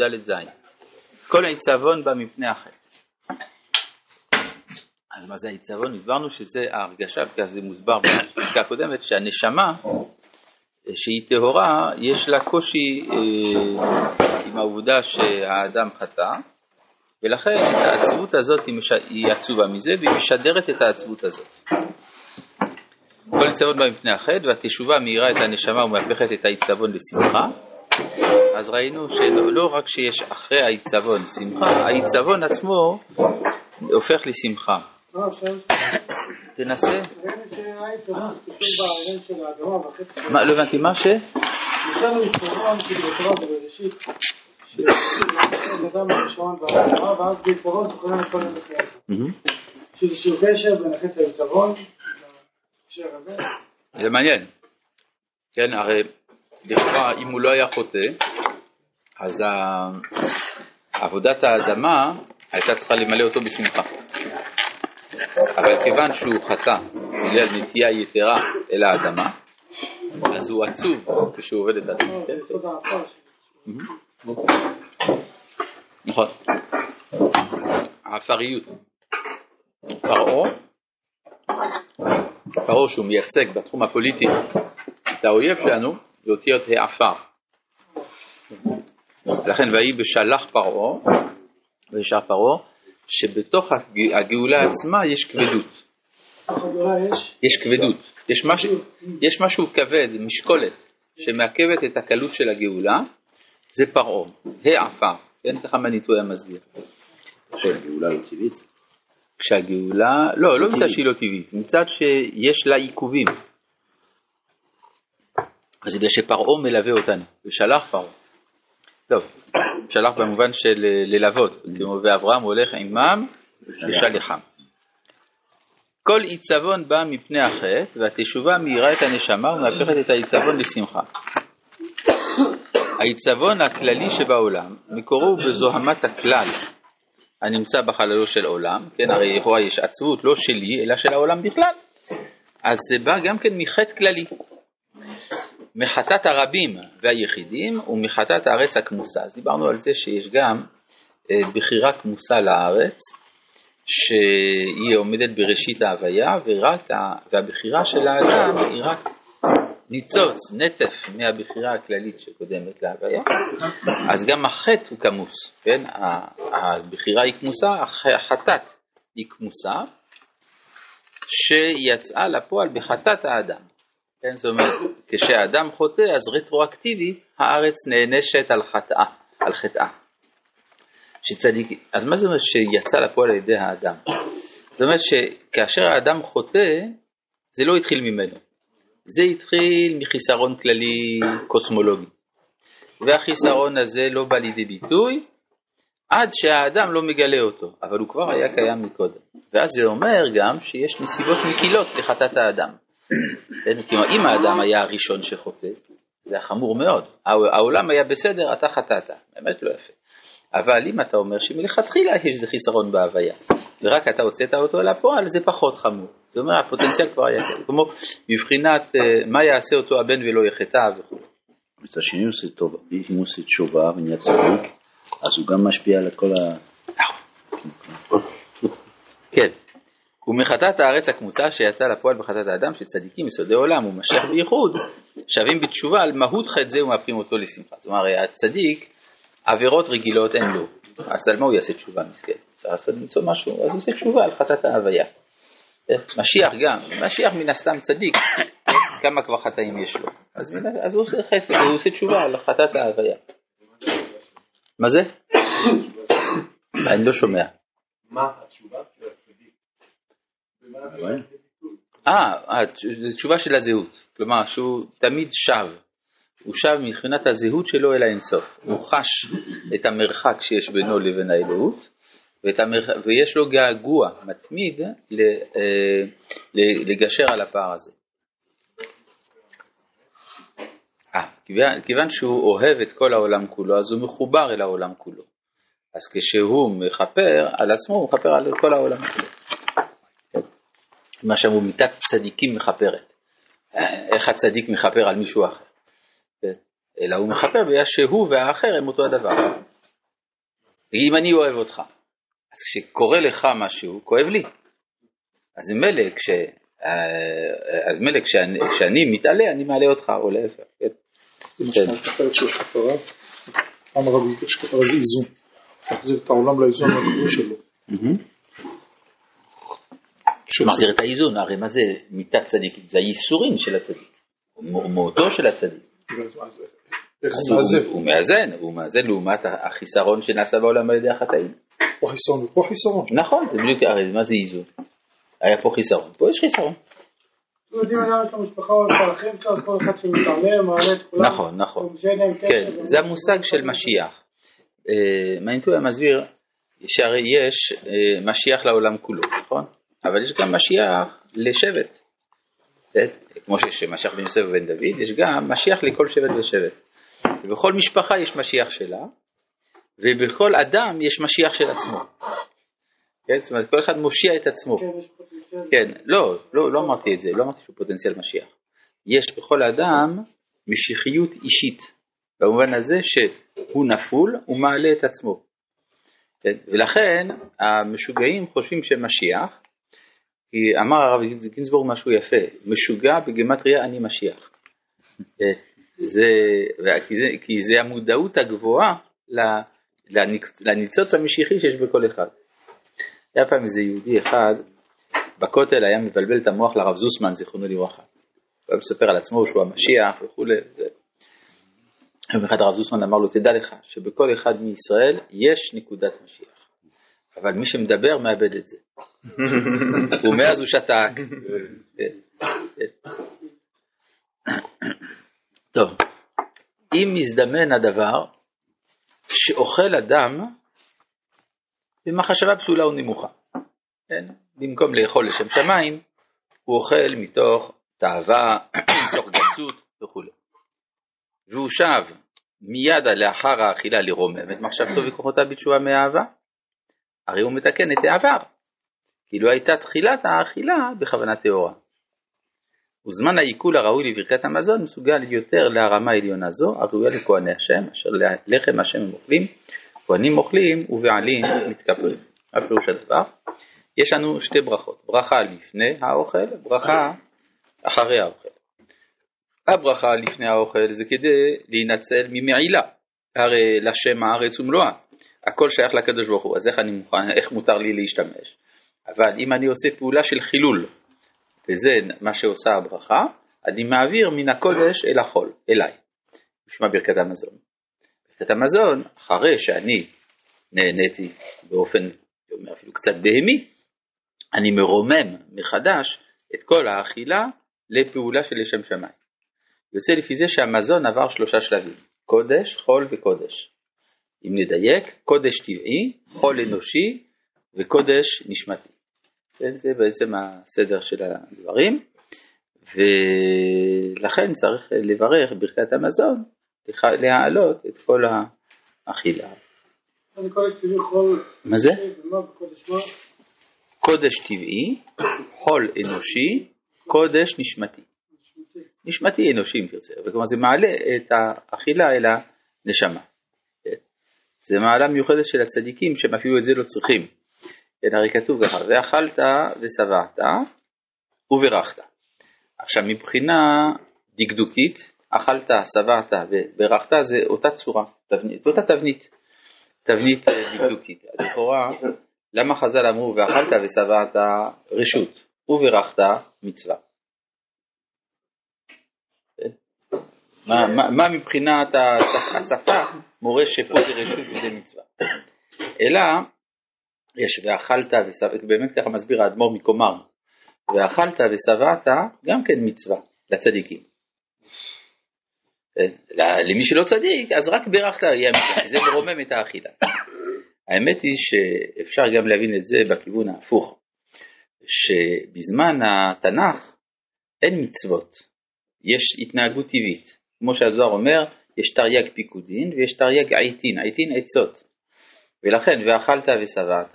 ד' ז'. כל העיצבון בא מפני החטא. אז מה זה העיצבון? הסברנו שזה ההרגשה, וכך זה מוסבר בפסקה הקודמת, שהנשמה שהיא טהורה, יש לה קושי אה, עם העובדה שהאדם חטא, ולכן העצבות הזאת היא, מש... היא עצובה מזה, והיא משדרת את העצבות הזאת. כל עיצבון בא מפני החטא, והתשובה מאירה את הנשמה ומהפכת את העיצבון לשמחה. אז ראינו שלא לא רק שיש אחרי העיצבון שמחה, העיצבון עצמו הופך לשמחה. תנסה. מה, לא הבנתי, מה ש? זה מעניין. כן, הרי לכאורה אם הוא לא היה חוטא, אז עבודת האדמה הייתה צריכה למלא אותו בשמחה. אבל כיוון שהוא חטא בגלל נטייה יתרה אל האדמה, אז הוא עצוב כשהוא עובד את האדמה. כן. נכון. העפריות. פרעה, פרעה שהוא מייצג בתחום הפוליטי את האויב שלנו, זה אותיות העפר. לכן ויהי בשלח פרעה, וישר פרעה, שבתוך הגאולה עצמה יש כבדות. יש כבדות, יש משהו, יש משהו כבד, משקולת, שמעכבת את הקלות של הגאולה, זה פרעה, העפר, כן, ככה מניטו היה מסביר. כשהגאולה לא טבעית? כשהגאולה, לא, לא מצד שהיא לא טבעית, מצד שיש לה עיכובים. אז בגלל שפרעה מלווה אותנו, ושלח פרעה. טוב, שלח במובן של ללוות, ואברהם הולך עמם ושליחם. כל עיצבון בא מפני החטא, והתשובה מאירה את הנשמה ומהפכת את העיצבון לשמחה. העיצבון הכללי שבעולם, מקורו בזוהמת הכלל הנמצא בחללו של עולם, כן, הרי לכאורה יש עצבות לא שלי, אלא של העולם בכלל. אז זה בא גם כן מחטא כללי. מחטאת הרבים והיחידים ומחטאת הארץ הכמוסה. אז דיברנו על זה שיש גם אה, בחירה כמוסה לארץ, שהיא עומדת בראשית ההוויה, ורק, והבחירה של האדם היא רק ניצוץ, נטף מהבחירה הכללית שקודמת להוויה, אז גם החטא הוא כמוס, כן? הבחירה היא כמוסה, החטאת היא כמוסה, שיצאה לפועל בחטאת האדם. כן, זאת אומרת, כשאדם חוטא, אז רטרואקטיבית הארץ נענשת על חטאה, על חטאה. שצדיק, אז מה זה אומר שיצא לפועל על ידי האדם? זאת אומרת שכאשר האדם חוטא, זה לא התחיל ממנו. זה התחיל מחיסרון כללי קוסמולוגי. והחיסרון הזה לא בא לידי ביטוי עד שהאדם לא מגלה אותו, אבל הוא כבר היה קיים מקודם. ואז זה אומר גם שיש נסיבות מקילות לחטאת האדם. כן? כלומר, אם האדם היה הראשון שחוטא, זה היה חמור מאוד. העולם היה בסדר, אתה חטאת, באמת לא יפה. אבל אם אתה אומר שמלכתחילה יש איזה חיסרון בהוויה, ורק אתה הוצאת אותו אל הפועל, זה פחות חמור. זאת אומרת, הפוטנציאל כבר היה כזה. כמו מבחינת אה, מה יעשה אותו הבן ולא יחטא וכו'. מצד שני הוא עושה טוב, אם הוא עושה תשובה ונהיה צדיק, אז הוא גם משפיע על כל ה... כן. ומחטאת הארץ הקמוצה שיצאה לפועל בחטאת האדם שצדיקים יסודי עולם ומשך בייחוד שווים בתשובה על מהות חטא זה ומהפכים אותו לשמחה. זאת אומרת, הצדיק עבירות רגילות אין לו, אז על מה הוא יעשה תשובה מסכן? צריך לעשות למצוא משהו, אז הוא עושה תשובה על חטאת ההוויה. משיח גם, משיח מן הסתם צדיק, כמה כבר חטאים יש לו, אז, אז הוא עושה חטא, הוא עושה תשובה על חטאת ההוויה. מה זה? אני לא שומע. מה התשובה? אה, זו תשובה של הזהות, כלומר שהוא תמיד שב, הוא שב מבחינת הזהות שלו אל האינסוף, הוא חש את המרחק שיש בינו לבין האלוהות. ויש לו געגוע מתמיד אה, לגשר על הפער הזה. 아, אה, כיוון שהוא אוהב את כל העולם כולו, אז הוא מחובר אל העולם כולו. אז כשהוא מכפר על עצמו, הוא מכפר על כל העולם כולו. מה שאמרו מיתת צדיקים מכפרת. איך הצדיק מכפר על מישהו אחר? אלא הוא מכפר בגלל שהוא והאחר הם אותו הדבר. אם אני אוהב אותך, אז כשקורה לך משהו, כואב לי. אז ממילא כש... אה, אז מילא כשאני, כשאני מתעלה, אני מעלה אותך, או להפך. כן. כפרה. פעם הרב הסביר שכפרה זה איזון. להחזיר את העולם לאיזון המקורי שלו. של- מחזיר את האיזון, הרי מה זה מיתת צדיקים? זה הייסורים של הצדיק, מותו של הצדיק. הוא, מאזן? הוא מאזן, לעומת החיסרון שנעשה בעולם על ידי החטאים. פה חיסרון ופה חיסרון. נכון, זה בדיוק, הרי מה זה איזון? היה פה חיסרון, פה יש חיסרון. נכון, נכון. קשר, כן, גם זה המושג של. משיח. אה, מניטויה מסביר שהרי יש אה, משיח לעולם כולו, נכון? אבל יש גם משיח לשבט. כמו שיש משיח בן יוסף ובן דוד, יש גם משיח לכל שבט ושבט. ובכל משפחה יש משיח שלה, ובכל אדם יש משיח של עצמו. כן? זאת אומרת, כל אחד מושיע את עצמו. כן. כן, לא, לא, לא אמרתי את זה, לא אמרתי שהוא פוטנציאל משיח. יש בכל אדם משיחיות אישית, במובן הזה שהוא נפול, הוא מעלה את עצמו. כן? ולכן המשוגעים חושבים שהם משיח, כי אמר הרב גינזבורג משהו יפה, משוגע בגימטריה אני משיח. זה, כי, זה, כי זה המודעות הגבוהה לניצוץ המשיחי שיש בכל אחד. היה פעם איזה יהודי אחד בכותל היה מבלבל את המוח לרב זוסמן זיכרונו לברכה. הוא היה מספר על עצמו שהוא המשיח וכולי. יום אחד הרב זוסמן אמר לו תדע לך שבכל אחד מישראל יש נקודת משיח. אבל מי שמדבר מאבד את זה. ומאז הוא שתק. טוב, אם מזדמן הדבר שאוכל אדם במחשבה פסולה ונמוכה. כן? במקום לאכול לשם שמיים, הוא אוכל מתוך תאווה, מתוך גסות וכו'. והוא שב מיד לאחר האכילה לרומם את מחשבתו וכוחותיו בתשובה מאהבה, הרי הוא מתקן את העבר, כאילו הייתה תחילת האכילה בכוונה טהורה. וזמן העיכול הראוי לברכת המזון מסוגל יותר להרמה עליונה זו, הראויה לכהני השם, אשר לחם השם הם אוכלים, כהנים אוכלים ובעלים מתקפלים. מה פירוש הדבר? יש לנו שתי ברכות, ברכה לפני האוכל, ברכה אחרי האוכל. הברכה לפני האוכל זה כדי להינצל ממעילה, הרי לשם הארץ ומלואה, הכל שייך לקדוש ברוך הוא, אז איך אני מוכן, איך מותר לי להשתמש? אבל אם אני עושה פעולה של חילול, וזה מה שעושה הברכה, אני מעביר מן הקודש אל החול, אליי. נשמע ברכת המזון. ברכת המזון, אחרי שאני נהניתי באופן, אומר אפילו קצת בהמי, אני מרומם מחדש את כל האכילה לפעולה של לשם שמיים. יוצא לפי זה שהמזון עבר שלושה שלבים, קודש, חול וקודש. אם נדייק, קודש טבעי, חול אנושי וקודש נשמתי. כן, זה בעצם הסדר של הדברים, ולכן צריך לברך ברכת המזון, להעלות את כל האכילה. מה זה קודש טבעי חול? אנושי, קודש נשמתי. נשמתי אנושי אם תרצה, וכלומר זה מעלה את האכילה אל הנשמה. זה מעלה מיוחדת של הצדיקים שהם אפילו את זה לא צריכים. כן, הרי כתוב ככה, ואכלת ושבעת וברכת. עכשיו מבחינה דקדוקית, אכלת, שבעת וברכת זה אותה צורה, תבנית, אותה תבנית, תבנית אה, דקדוקית. אז לכאורה, למה חז"ל אמרו ואכלת ושבעת רשות וברכת מצווה? כן? מה, מבחינת השפה מורה שפה זה רשות וזה מצווה? אלא יש ואכלת ושבעת, באמת ככה מסביר האדמו"ר מקומר, ואכלת ושבעת גם כן מצווה לצדיקים. למי שלא צדיק אז רק ברכת יהיה מצווה, זה מרומם את האכילה. האמת היא שאפשר גם להבין את זה בכיוון ההפוך, שבזמן התנ"ך אין מצוות, יש התנהגות טבעית. כמו שהזוהר אומר, יש תרי"ג פיקודין ויש תרי"ג עיתין, עיתין עצות. ולכן ואכלת ושבעת,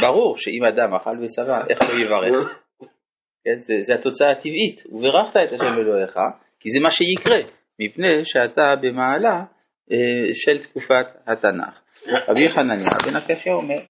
ברור שאם אדם אכל ושבע, איך לא יברך? כן, זה, זה התוצאה הטבעית, וברכת את השם אלוהיך, כי זה מה שיקרה, מפני שאתה במעלה אה, של תקופת התנ"ך. רבי חנניה בן הקשיא אומר